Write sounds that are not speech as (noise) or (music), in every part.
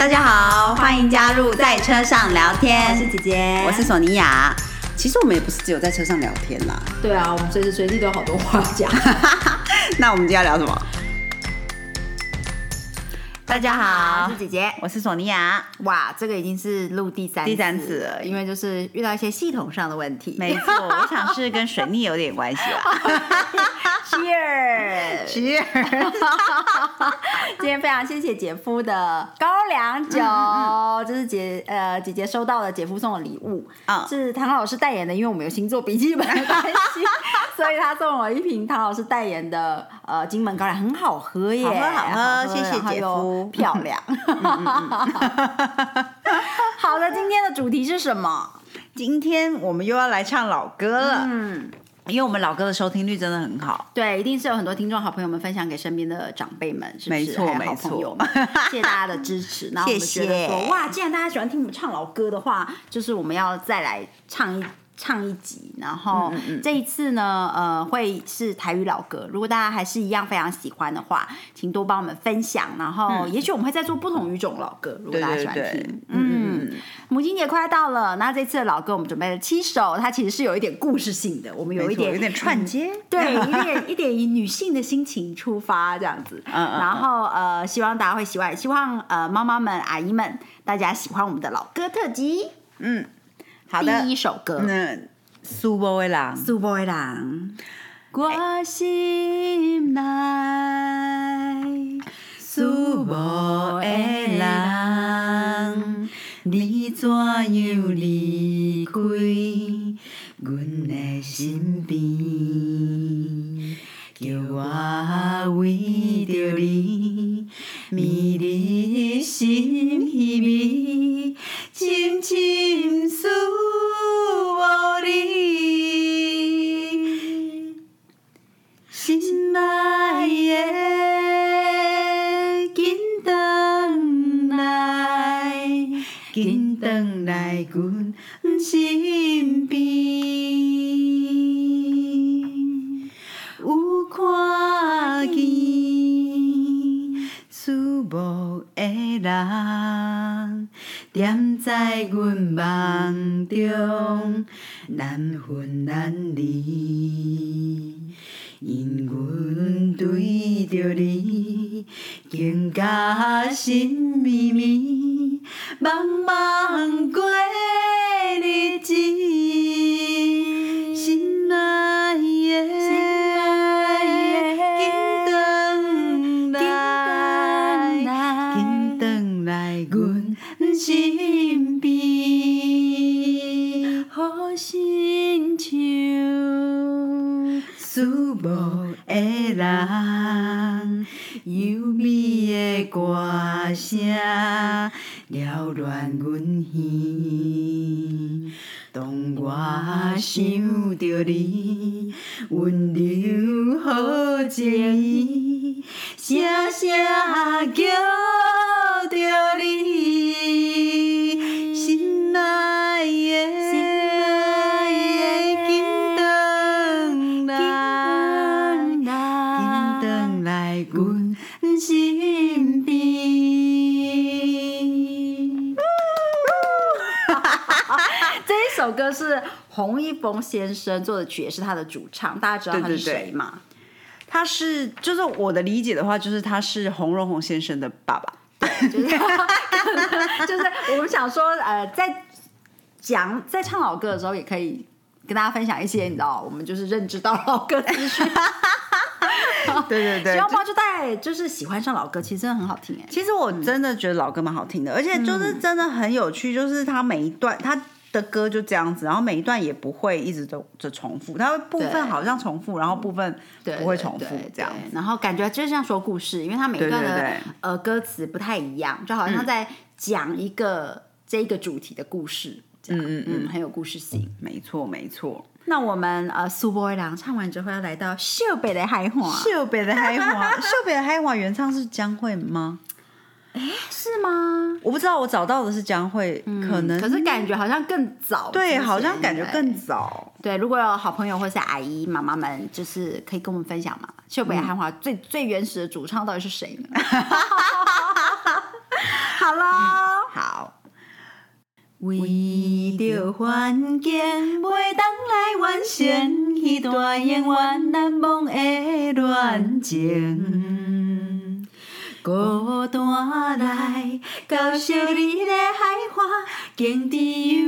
大家好，欢迎加入在车上聊天。我是姐姐，我是索尼娅。其实我们也不是只有在车上聊天啦。对啊，我们随时随地都有好多话讲。(laughs) 那我们今天要聊什么？大家好，我是姐姐，我是索尼娅。哇，这个已经是录第三第三次了，因为就是遇到一些系统上的问题。没错，我想是跟水逆有点关系吧。(laughs) Cheers，Cheers！(laughs) 今天非常谢谢姐夫的高粱酒，这是姐呃姐姐收到的姐夫送的礼物，嗯是唐老师代言的，因为我们有星座笔记本的关系，(laughs) 所以他送我一瓶唐老师代言的呃金门高粱，很好喝耶，好喝好喝谢谢姐夫又漂亮。(laughs) 好的，今天的主题是什么？今天我们又要来唱老歌了，嗯，因为我们老歌的收听率真的很好。对，一定是有很多听众好朋友们分享给身边的长辈们，是不是？没错没错朋友们，谢谢大家的支持。然后我们觉得说，(laughs) 谢谢哇，既然大家喜欢听我们唱老歌的话，就是我们要再来唱一。唱一集，然后嗯这一次呢，呃，会是台语老歌。如果大家还是一样非常喜欢的话，请多帮我们分享。然后，也许我们会再做不同语种老歌，如果大家喜欢对对对听。嗯，母亲节快到了，那这次的老歌我们准备了七首，它其实是有一点故事性的，我们有一点有点 (laughs) 串接，对，(laughs) 一点一点以女性的心情出发这样子，嗯嗯然后呃，希望大家会喜欢，希望呃妈妈们、阿姨们，大家喜欢我们的老歌特辑。好的。第一首歌，那苏波的人，苏波人，我心内苏波的人，你怎样离开阮的身边？叫我为着你，迷离心稀微，思慕的人，优美的歌声缭乱阮耳。当我想着你，温柔好情意，声声叫是洪一峰先生做的曲，也是他的主唱，大家知道他是对对对谁吗？他是，就是我的理解的话，就是他是洪荣宏先生的爸爸。就是 (laughs) 就是我们想说，呃，在讲在唱老歌的时候，也可以跟大家分享一些你知道，我们就是认知到老歌资讯。(laughs) 对对对希望帮助大家就是喜欢上老歌，其实真的很好听哎。其实我真的觉得老歌蛮好听的，而且就是真的很有趣，就是他每一段他的歌就这样子，然后每一段也不会一直都就重复，它会部分好像重复，然后部分不会重复这样对然后感觉就像说故事，因为它每一段的呃歌词不太一样，就好像在讲一个、这一个主题的故事，嗯嗯嗯，很有故事性。没错没错。那我们呃苏波郎唱完之后，要来到秀北的海华，秀北的海华，秀北的海华原唱是江蕙吗？是吗？我不知道，我找到的是江蕙，可能可是感觉好像更早对，好像感觉更早。对。如果有好朋友或是阿姨妈妈们，就是可以跟我们分享嘛。秀北汉华最最原始的主唱到底是谁呢？(laughs) 好了，为着环境，袂当来完成迄段永远难忘的恋情。孤单来到小你的海花，经知有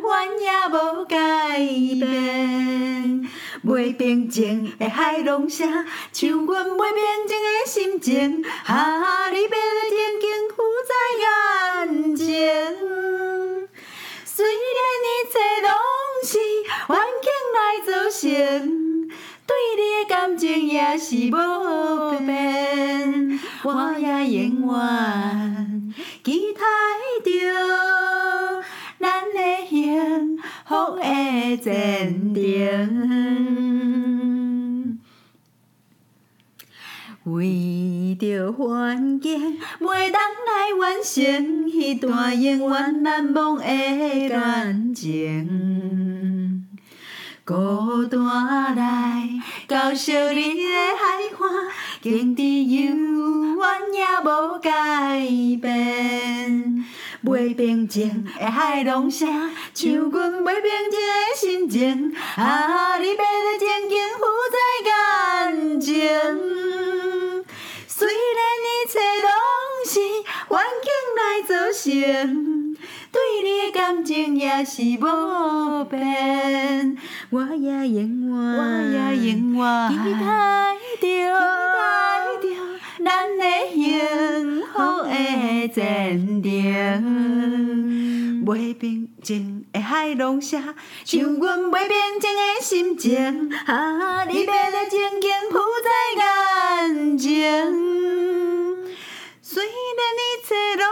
怨也无改变。袂平静的海浪声，像阮袂平静的心情，哈，你要的天经浮在眼前。虽然一切拢是环境来造成，对你的感情也是无变，我也永远期待着咱的幸福的前程。为着环境，袂当来完成迄段永远难忘的恋情。孤单来到小你的海岸，坚持永远也无改变。袂平静的海浪声，像阮袂平静的心情，啊，你要的情景浮在眼前。环境来造成，对你的感情也是无变，我也永远，我也永远。期待着，期待着咱的幸福的前程。袂平静的海浪声，像阮袂平静的心情，啊，你要的情景浮在眼前。虽然一切拢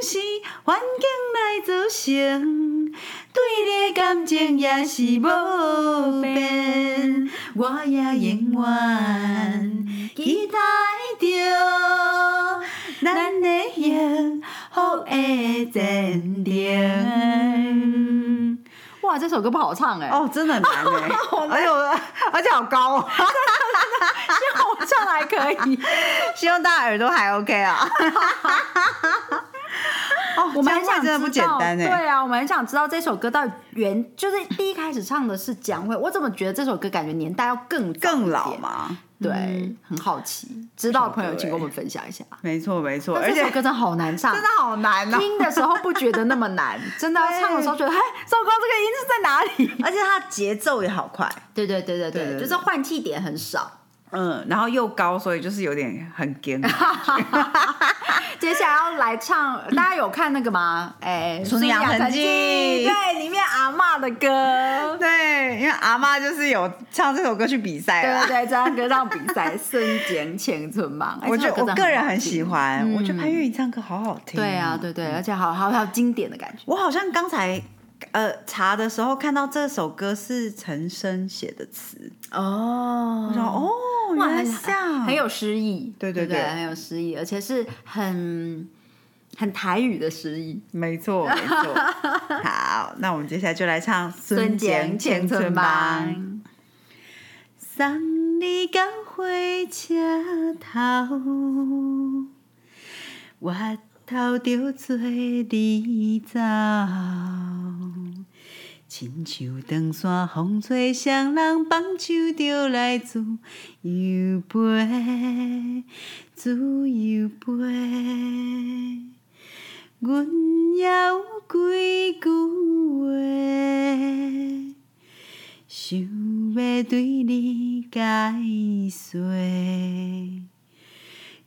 是环境来造成，对你的感情也是无变，我也永远期待着咱的幸福的前程。哇，这首歌不好唱哎、哦，真的很难 (laughs) 哎、而且我而且好高、哦，(laughs) 希望我唱还可以。(laughs) 希望大家耳朵还 OK 啊。哦，我们很想真的不简单哎、对啊，我们很想知道这首歌到底原就是第一开始唱的是江蕙，我怎么觉得这首歌感觉年代要更更老嘛。对，很好奇，知道的朋友请跟我们分享一下。没错没错，而且这首歌真的好难唱，真的好难哦。听的时候不觉得那么难，真的要唱的时候觉得，哎，糟糕，这个音是在哪里？而且它节奏也好快，对对对对对，对对对就是换气点很少。嗯，然后又高，所以就是有点很干。(laughs) 接下来要来唱，大家有看那个吗？(laughs) 哎，《淑女养成记对，里面阿嬷的歌。对，因为阿妈就是有唱这首歌去比赛啦。对对对，这样歌唱比赛，瞬间青春嘛。哎 (laughs) 我觉得我个人很喜欢，嗯我觉得潘越云唱歌好好听。对啊，，对对，而且好好好经典的感觉。我好像刚才呃查的时候看到这首歌是陈升写的词，哦我说哦，哇，原来很像，很有诗意，对不对对对很有诗意，而且是很很台语的诗意。没错没错。(laughs) 好，那我们接下来就来唱《孙坚青春吧。送你到火车头，我头着做你走，亲像长山风吹双人放手着来自由飞，自由飞。阮也有几句话，想要对你解说，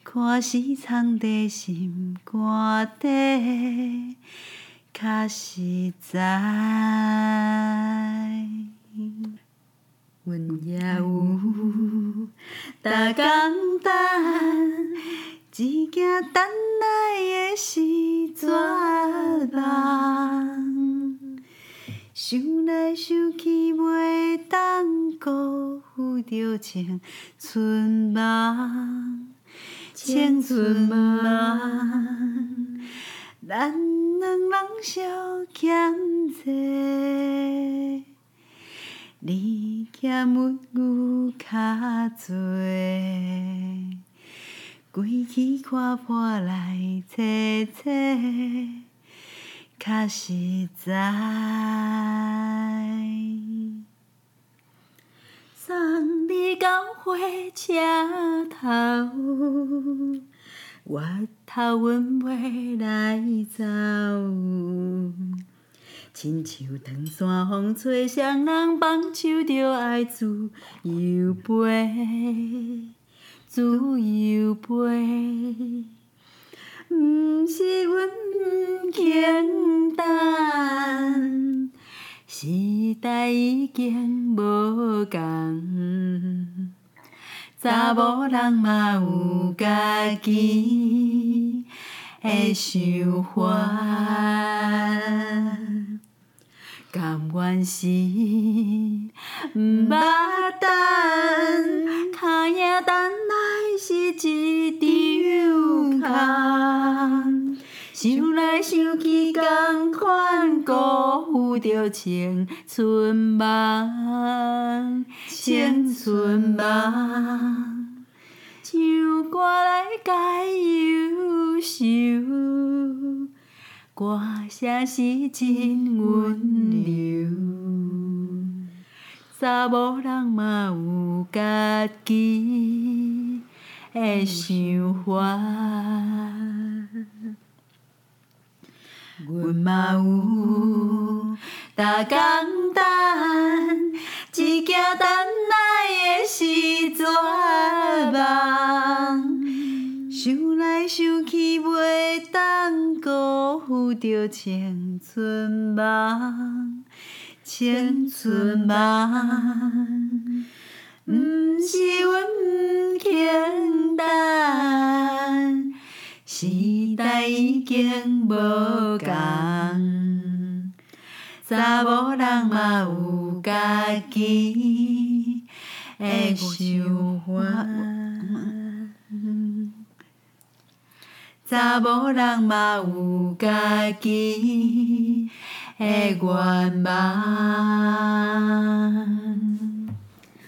看是藏在心肝底，较实在。阮也有逐工等。只惊等来的是绝望，想来想去袂当辜负着青春梦，青春梦，咱两人相欠债。你欠物有较多。归去看破来切切，较实在。送你到火车头，月头阮袂来走。亲像长山风吹双人放手着爱自由飞，自由飞。毋是阮简单，时代已经无共，查某人嘛有家己的想法。甘愿是毋捌等，卡影等来是一场空。想来想去，同款辜负着青春梦，青春梦。唱歌来解忧愁。歌声是真温柔，查某人嘛有家己的想法，阮嘛有逐工等，一件等来的是绝望。想来想去，袂当辜负着青春梦，青春梦。毋是阮毋简单，时代已经无共，查某人嘛有家己的想法。查某人嘛有家己的愿望。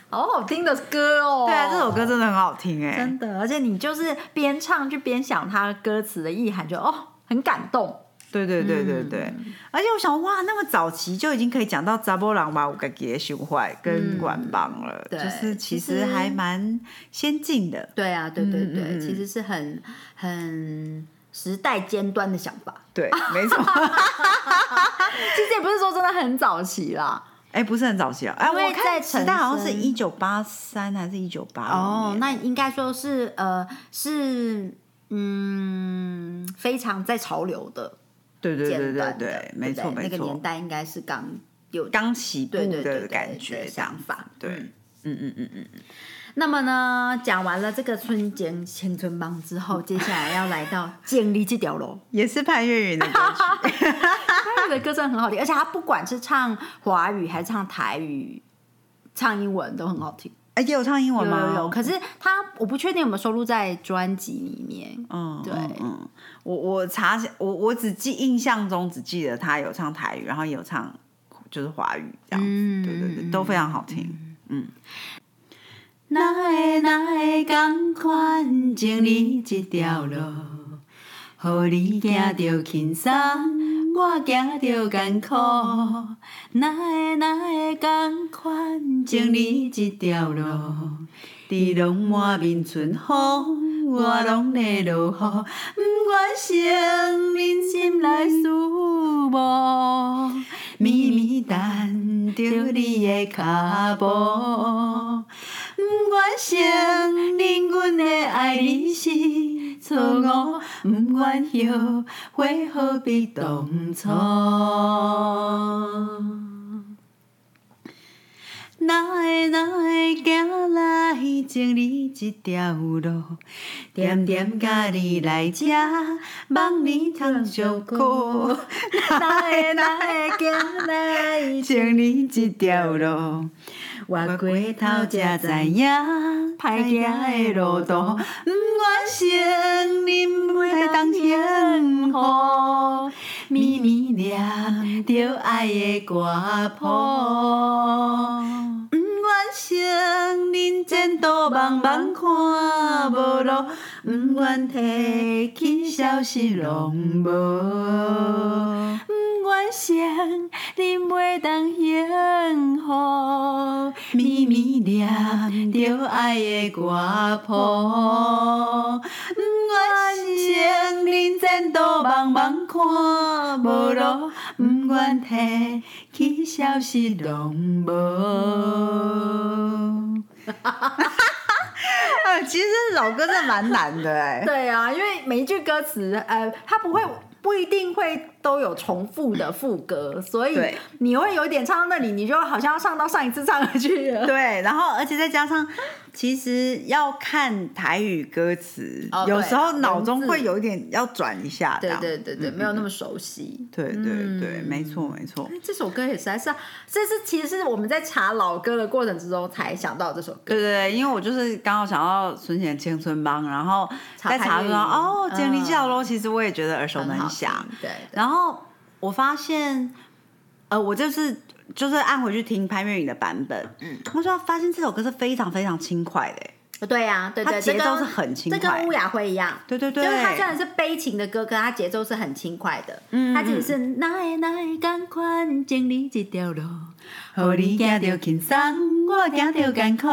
好好听的歌哦！对啊，这首歌真的很好听哎，真的，而且你就是边唱就边想它歌词的意涵，就哦很感动。对对对对对，而且我想哇，那么早期就已经可以讲到查某人嘛有家己的想法跟管棒了，就是其实还蛮先进的。对啊，对对对，其实是很很时代尖端的想法。对，没错。(laughs) 其实也不是说真的很早期啦，哎，不是很早期啊。哎，我看时代好像是一九八三还是一九八哦，那应该说是呃是嗯非常在潮流的。对对对对对，没错没错，那个年代应该是刚有刚起步的感觉想法，对，嗯嗯嗯嗯嗯。那么呢，讲完了这个春节青春梦之后，接下来要来到建立这条路，(laughs) 也是潘越云的歌曲，潘越的歌真的很好听，而且他不管是唱华语还是唱台语、唱英文都很好听。哎，有唱英文吗？有有，可是他我不确定有没有收录在专辑里面。嗯，对，嗯，我我查我我只记印象中只记得他有唱台语，然后也有唱就是华语这样子，对对对，都非常好听。嗯。哪会哪会共款经历这条路，予你行着轻松，我行着艰苦。哪会哪会共款经历这条路，你拢满面春风，我拢在落雨。不愿生人心内思慕，绵绵等着你的脚步。不愿承认阮的爱你是错误，不愿后悔何必当初。哪会哪会行来经历这条路，点点甲你来吃，望你通照顾。哪会哪会行来经历这条路？我过头才知影，歹行的路途，不愿承认袂当幸福，绵绵念着爱的歌谱，不愿承认前途茫茫看无路，不愿提起消息拢无。完成，你袂当幸福。咪咪念着爱的歌谱，不愿想，人前途茫茫看无路，不愿提起消息拢无。(laughs) 呃，(laughs) 其实这首歌真的蛮难的哎。对啊，因为每一句歌词，呃，他不会不一定会都有重复的副歌，所以你会有点唱到那里，你就好像要唱到上一次唱的去了。对，然后而且再加上，其实要看台语歌词，哦有时候脑中会有一点要转一下。这对对对对，没有那么熟悉。对对对，没错没错。哎这首歌也实在是啊，这是其实是我们在查老歌的过程之中才想到这首歌。对对对，因为我就是刚好想到孙贤青春帮，然后在查说哦，简历嗯教喽，其实我也觉得耳熟能详。对然后我发现，呃，我就是就是按回去听潘越云的版本，嗯，我就发现这首歌是非常非常轻快的，对呀，对对，节奏是很轻快这跟乌雅辉一样。对对对，就是它虽然是悲情的歌，可它节奏是很轻快的。嗯，它只是哪会哪会赶快经历一条路，互你行着轻松，我行着艰苦，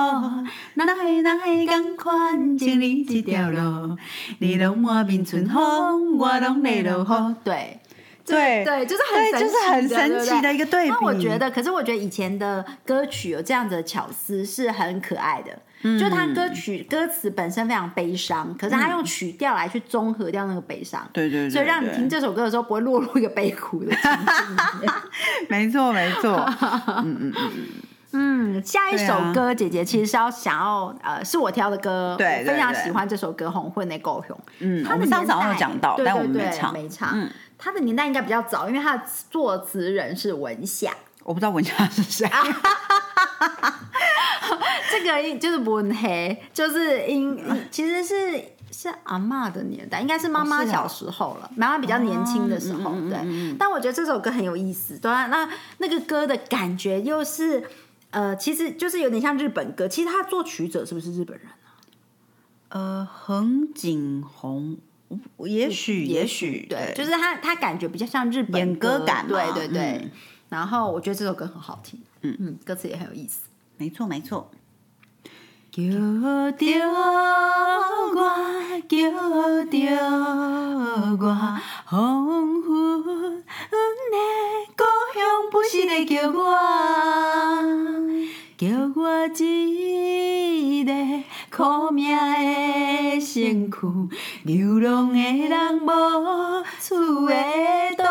哪会哪会赶快经历一条路，你拢满面春风，我拢泪落雨。对。对对，就是很神奇就是很神奇的一个对比那我觉得，可是我觉得以前的歌曲有这样子的巧思是很可爱的，嗯就它歌曲歌词本身非常悲伤，可是它用曲调来去综合掉那个悲伤。对对对所以让你对听这首歌的时候不会落入一个悲苦的情。(laughs) 没错没错，(laughs) 嗯，下一首歌，姐姐其实是要想要呃，是我挑的歌，对非常喜欢这首歌《红混的狗熊》。嗯，它的我们上次好像讲到，对但我没唱，没唱。嗯它的年代应该比较早，因为他的作词人是文夏。我不知道文夏是谁。(laughs) 这个就是文黑，就是因其实是是阿妈的年代，应该是妈妈小时候了，妈妈比较年轻的时候，对。但我觉得这首歌很有意思，对啊，那那个歌的感觉又是呃，其实就是有点像日本歌。其实他作曲者是不是日本人啊？呃，横井宏，也许也许对，就是他他感觉比较像日本演歌感对对对。嗯然后我觉得这首歌很好听，嗯嗯，歌词也很有意思。没错没错。叫着我，叫着我，黄昏的故乡不是在叫我，叫我一个苦命的身躯，流浪的人无厝的渡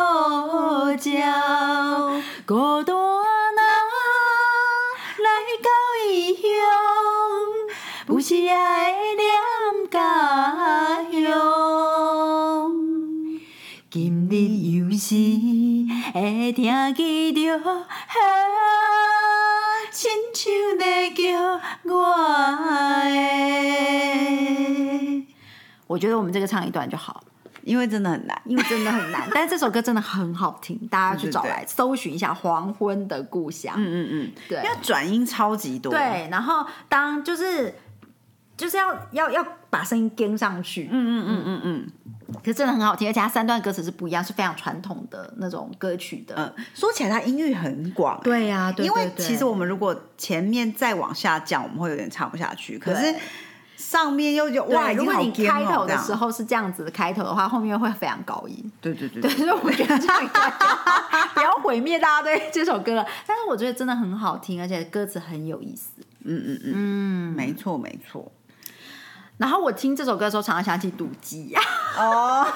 照，孤单啊来到异乡，有时也会念家乡。今日又是会听见着，亲像在叫我的。我觉得我们这个唱一段就好，因为真的很难，因为真的很难，(laughs) 但是这首歌真的很好听，大家去找来搜寻一下《黄昏的故乡》。嗯嗯嗯，对。因为转音超级多，，对，然后当就是就是要要要把声音跟上去，嗯嗯嗯嗯嗯，可是真的很好听，而且它三段歌词是不一样，是非常传统的那种歌曲的。呃，说起来它音域很广，对呀、对因为其实我们如果前面再往下降，我们会有点唱不下去。可是上面又有哇，如果你开头的时，候是这样子的开头的话，后面会非常高音。对对对对，对，所以我觉得这样应该不要毁灭大家对这首歌了。但是我觉得真的很好听，而且歌词很有意思。嗯嗯嗯，嗯，没错没错。然后我听这首歌的时候，常常想起赌鸡，哦，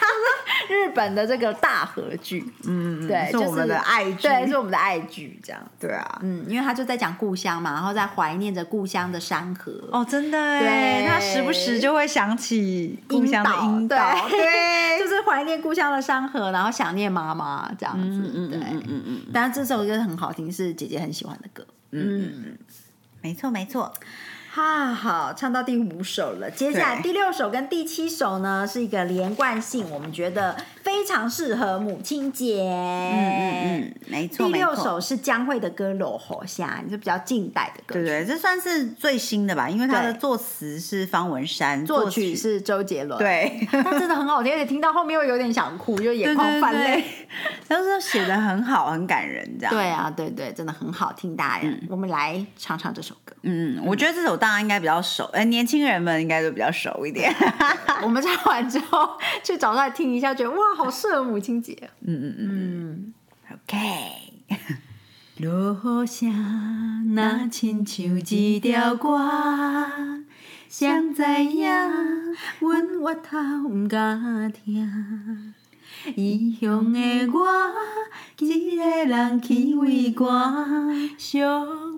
(laughs) 日本的这个大和剧。嗯，对，就是我们的爱剧，对，是我们的爱剧，这样。对啊。嗯，因为他就在讲故乡嘛，然后在怀念着故乡的山河。哦，真的对哎，他时不时就会想起故乡的引导引导，(laughs) 对对，就是怀念故乡的山河，然后想念妈妈这样子。嗯嗯对，嗯嗯嗯，但是这首歌很好听，是姐姐很喜欢的歌。嗯，没错没错。哈，好，唱到第五首了。接下来第六首跟第七首呢，是一个连贯性，我们觉得非非常适合母亲节。嗯嗯嗯，没错第六首是江蕙的歌《落火下》，是比较近代的歌曲。对对，这算是最新的吧，因为它的作词是方文山，作曲是周杰伦。，对。但真的很好听，而且听到后面又有点想哭，就眼眶泛泪。，都是写的很好，很感人，这样。对啊，对对，真的很好听，大人，我们来唱唱这首歌。嗯，我觉得这首大家应该比较熟，呃，年轻人们应该都比较熟一点。我们唱完之后去找出来听一下，觉得哇，好适合母亲节。嗯嗯嗯，OK。落下那亲像一条歌，谁知影阮越头毋敢听。异乡的我，一个人去畏寒，寂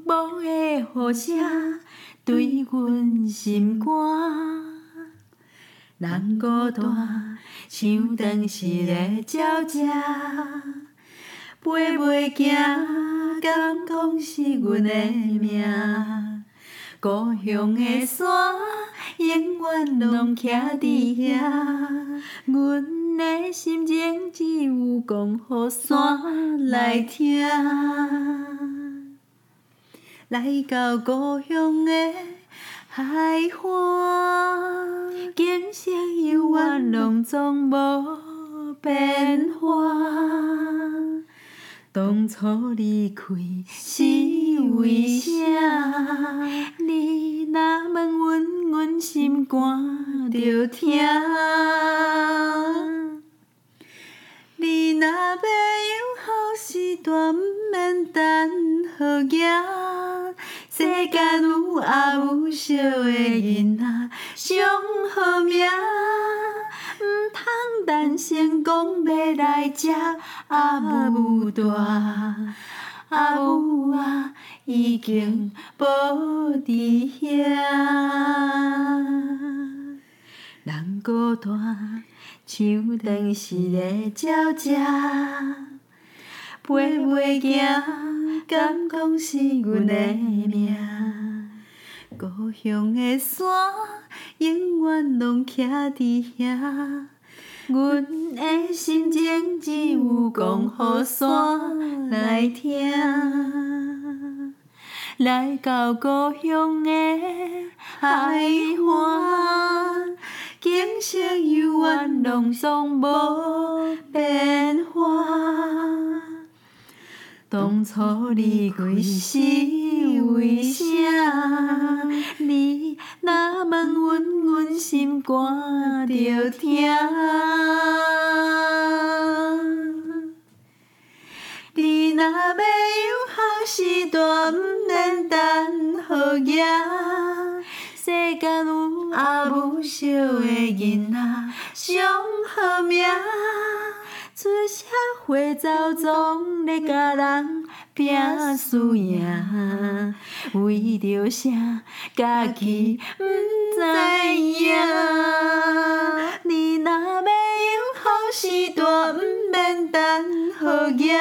寞的雨声对阮心肝。人孤单，像长时的鸟只。飞袂行，敢讲是阮的命。故乡的山，永远拢徛伫遐。阮的心情只有讲予山来听。来到故乡的海岸，景色永远拢总无变化。当初离开是为啥？你若问阮，阮心肝着疼。你若要有好时段，毋免等好行。世间有阿有惜的囡仔，上好命。毋通等成功要来食，阿母大，阿母啊已经无伫遐。人孤单，像长时的鸟只，飞袂行，敢讲是阮的命。故乡的山，永远拢徛伫遐。阮的心情只有讲予山来听。来到故乡的海岸，景色永远拢总无变化。当初离开是为啥？你若问阮，阮心肝着疼。你若要有好时段，毋免等好行。世间有阿母惜的囡仔，上好命。出社会走总咧甲人拼输赢，为着啥家己毋知影？你若要有好时段，毋免等好行。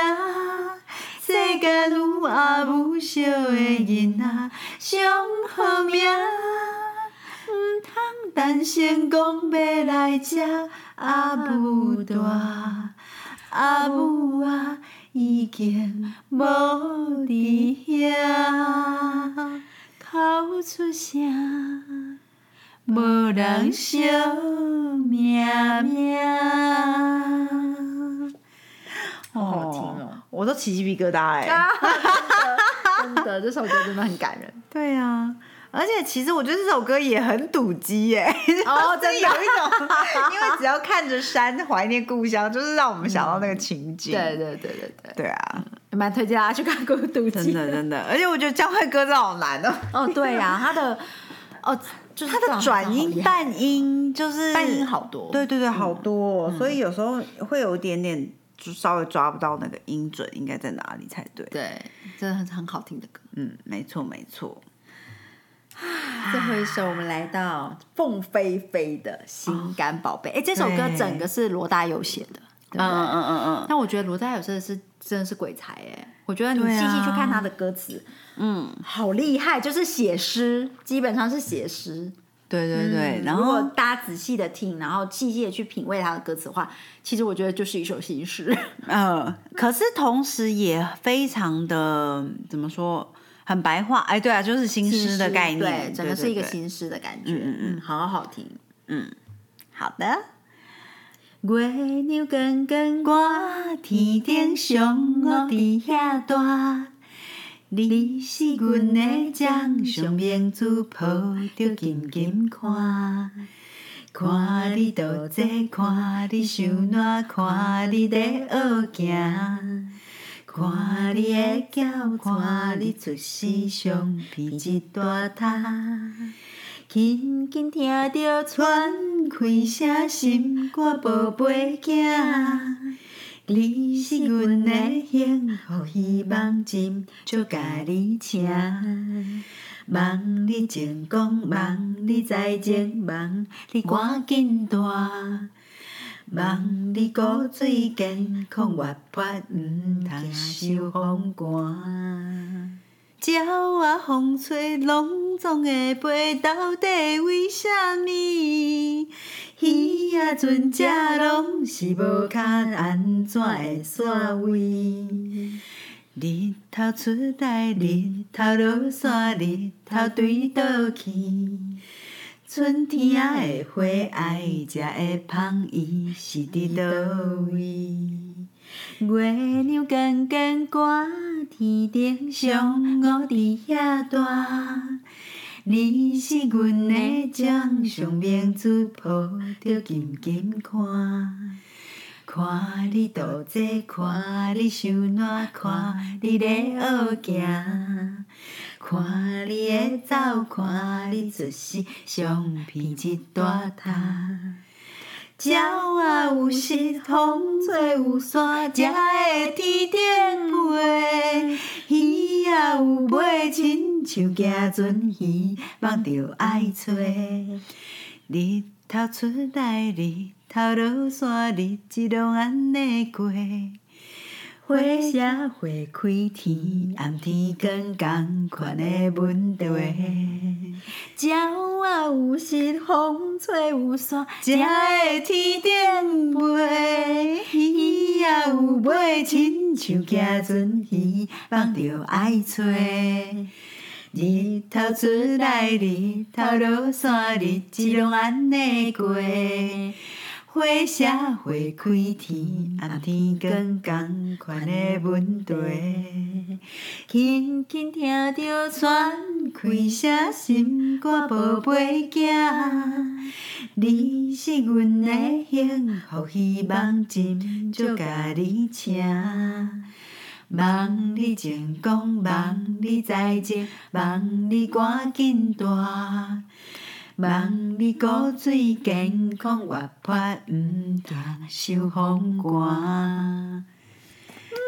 世间有阿母惜的囡仔，上好命。毋通等成功要来食阿母大，阿母啊已经无伫遐，哭出声，无人惜命命。好好听哦！我都起鸡皮疙瘩 (laughs) 哎、真的，这首歌真的很感人。对啊，而且其实我觉得这首歌也很赌鸡耶，(laughs) 哦真的。有一种，(laughs) 因为只要看着山怀念故乡，就是让我们想到那个情景。对对对对对，对啊，蛮推荐大家去看《孤独真记》的真的，而且我觉得江惠歌真的好难哦，哦，对呀、他的哦，就是他的转音、半半音就是半音好多，对对对，好多、哦，所以有时候会有一点点就稍微抓不到那个音准应该在哪里才对。对，真的很很好听的歌。嗯，没错没错。最后一首，我们来到凤飞飞的《心肝宝贝》。哎、这首歌整个是罗大佑写的，对不对？嗯嗯嗯嗯但我觉得罗大佑真的是真的是鬼才哎！我觉得你细细去看他的歌词，嗯，好厉害，就是写诗，基本上是写诗。对对对，然后大家仔细的听，然后细细的去品味他的歌词的话，其实我觉得就是一首新诗。呃，(laughs) 可是同时也非常的怎么说，很白话。哎，对啊，就是新诗的概念，对，整个是一个新诗的感觉，嗯嗯。嗯，好好听。嗯好的。月亮光光，我天顶上我伫遐大，你是阮的掌上明珠，抱着紧紧看。看你倒坐，看你受暖，看你在学行，看你的脚，看你出世上披一大塔。轻轻听着喘气声心肝宝贝囝，你是阮的幸福希望，今就甲你请。望你成功，望你在前，望你赶紧大，望你骨水健康活泼，毋通受风寒。鸟啊，风吹拢总会飞，到底为虾米？鱼啊，船只拢是无脚，安怎会煞位？日头出来，日头落山，日头对倒去。春天的花爱食的香，伊是伫倒位？月亮光光挂天顶嫦娥伫遐大。你是阮的掌上明珠，抱着紧紧看。看你倒坐，看你受暖，看你咧学行。看你的走，看你出世，上披一大塔。鸟啊有时，风吹有伞，才会天顶飞。鱼啊有尾，亲像行船鱼，望着爱找。日头出来，日头落山，日子拢安尼过。花谢花开天，暗天光共款的问题。鸟啊有时，风吹有伞，才会天顶飞。鱼啊有尾，亲像行船鱼，放着爱找。日头出来，日头落山，日子拢安尼过。花谢花开天，暗天光共款的问题。轻轻听着喘开声，心肝宝贝囝，你是阮的幸福希望，今就甲你请。望你成功，望你在前，望你赶紧大。望你古水健康活泼，毋惊受风寒。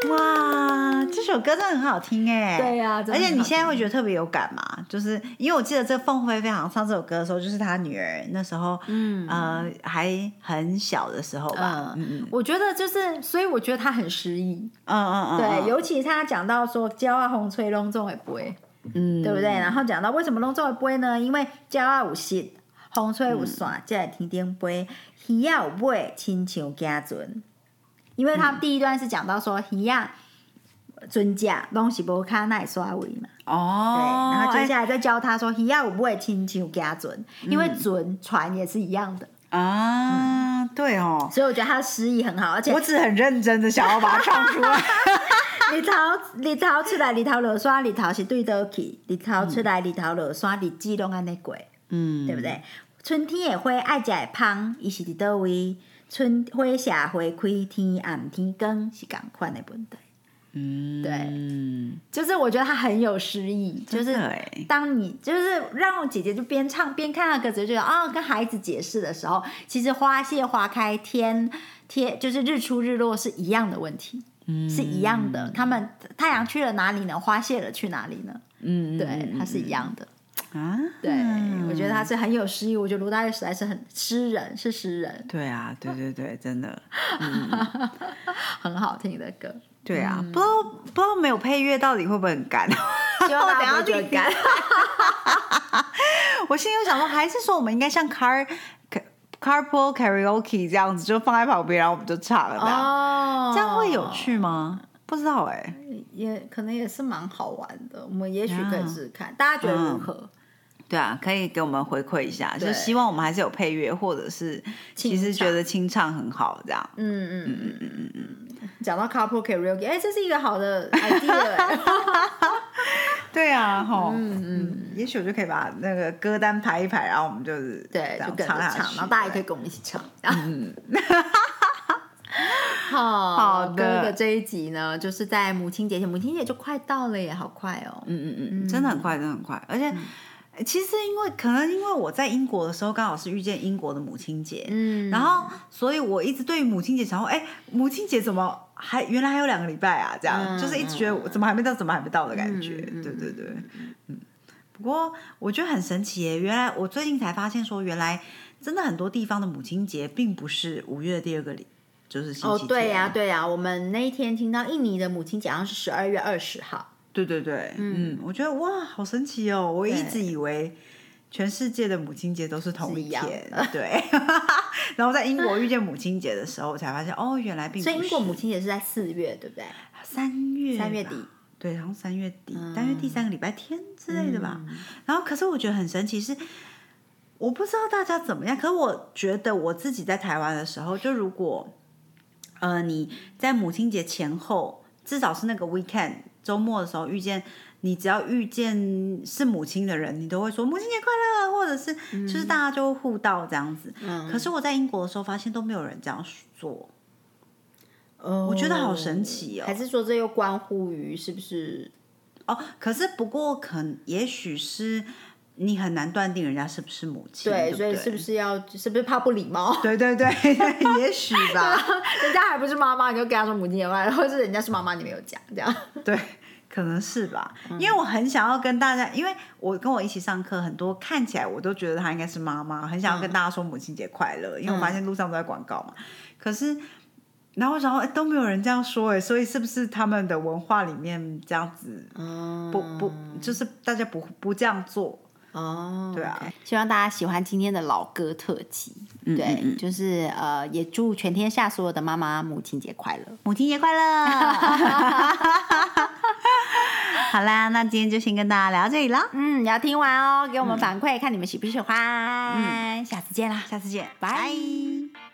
哇，这首歌真的很好听哎！对呀真的而且你现在会觉得特别有感嘛？就是因为我记得这凤飞飞好像唱这首歌的时候，就是他女儿那时候，嗯呃，还很小的时候吧。嗯嗯我觉得就是，所以我觉得他很诗意。嗯嗯嗯，对，嗯尤其他讲到说“骄傲红吹隆重的杯”，嗯对不对？然后讲到为什么隆重的杯呢？因为骄傲有湿，风吹有伞，才会天顶飞。鱼仔有尾，亲像行船。因为他第一段是讲到说鱼仔、船只拢是无脚那刷尾嘛。对，哦，然后接哎下来再教他说鱼仔有尾，亲像家准，因为准船也是一样的。啊，对哦，所以我觉得他的诗意很好，而且我只是很认真的想要把它唱出来。日头日头出来，日头落山，日头是对倒去，日头出来，日头落山，日子拢安尼过，嗯，对不对？春天的花爱食的芳，伊是伫倒位？春花谢花开，天暗天光是共款的问题。嗯，对嗯，就是我觉得他很有诗意，就是当你就是让我姐姐就边唱边看那歌词，就觉得哦，跟孩子解释的时候，其实花谢花开，天天就是日出日落是一样的问题，嗯是一样的。他们太阳去了哪里呢？花谢了去哪里呢？嗯，对，它是一样的。啊，对，我觉得他是很有诗意。我觉得卢大佑实在是很诗人，是诗人，对啊，对对对，真的，(laughs) 很好听的歌。对啊，不知道不知道没有配乐到底会不会很干？(laughs) 希望大家不会干。我心里就想说，还是说我们应该像 car carpool karaoke 这样子，就放在旁边，然后我们就唱了，这样、哦这样会有趣吗？不知道哎、也可能也是蛮好玩的，我们也许可以试试看，大家觉得如何？对啊，可以给我们回馈一下，就对希望我们还是有配乐，或者是其实觉得清唱很好这样。嗯嗯嗯嗯嗯嗯。讲到 carpool karaoke，哎，这是一个好的 idea 哎。对啊，哈，嗯嗯，也许我就可以把那个歌单排一排，然后我们就是对，就跟着唱然后大家也可以跟我们一起唱。嗯，(laughs) 好好的。哥哥这一集呢，就是在母亲节前，母亲节就快到了耶，好快哦。嗯嗯嗯，真的很快，真的很快，而且。其实，因为可能因为我在英国的时候，刚好是遇见英国的母亲节，嗯，然后，所以我一直对于母亲节想说，哎，母亲节怎么还原来还有两个礼拜啊？这样、嗯就是一直觉得我怎么还没到，怎么还没到的感觉。对对对，嗯。不过我觉得很神奇耶，原来我最近才发现说，原来真的很多地方的母亲节并不是五月的第二个礼，就是星哦，期天。对呀、对呀、我们那一天听到印尼的母亲节好像是十二月二十号。对对对，嗯，我觉得哇，好神奇哦！我一直以为全世界的母亲节都是同一样天，对。(laughs) 然后在英国遇见母亲节的时候，我才发现哦，原来并不是。所以英国母亲节是在四月，对不对？三月三月底，对，然后三月底，大约第三个礼拜天之类的吧。然后，可是我觉得很神奇是，我不知道大家怎么样，可是我觉得我自己在台湾的时候，就如果呃你在母亲节前后，至少是那个 weekend 周末的时候遇见。你只要遇见是母亲的人，你都会说母亲节快乐，或者是就是大家就会互道这样子。可是我在英国的时候发现都没有人这样做，哦我觉得好神奇哦还是说这又关乎于是不是？哦，可是不过可能也许是你很难断定人家是不是母亲，对对，对，所以是不是要是不是怕不礼貌？对 (laughs) 对对，(laughs) 也许吧，(laughs) 人家还不是妈妈，你就跟他说母亲节快乐，或者是人家是妈妈，你没有讲这样。对，可能是吧，因为我很想要跟大家，因为我跟我一起上课，很多看起来我都觉得她应该是妈妈，很想要跟大家说母亲节快乐，因为我发现路上都在广告嘛，可是。然后我想说，哎，都没有人这样说，哎，所以是不是他们的文化里面这样子，嗯，不不，就是大家不不这样做，哦，对啊。希望大家喜欢今天的老歌特辑。对，就是呃，也祝全天下所有的妈妈母亲节快乐。(laughs) 母亲节快乐！(laughs) 好啦，那今天就先跟大家聊到这里了，嗯，要听完哦，给我们反馈，看你们喜不喜欢。下次见啦，下次见，拜。拜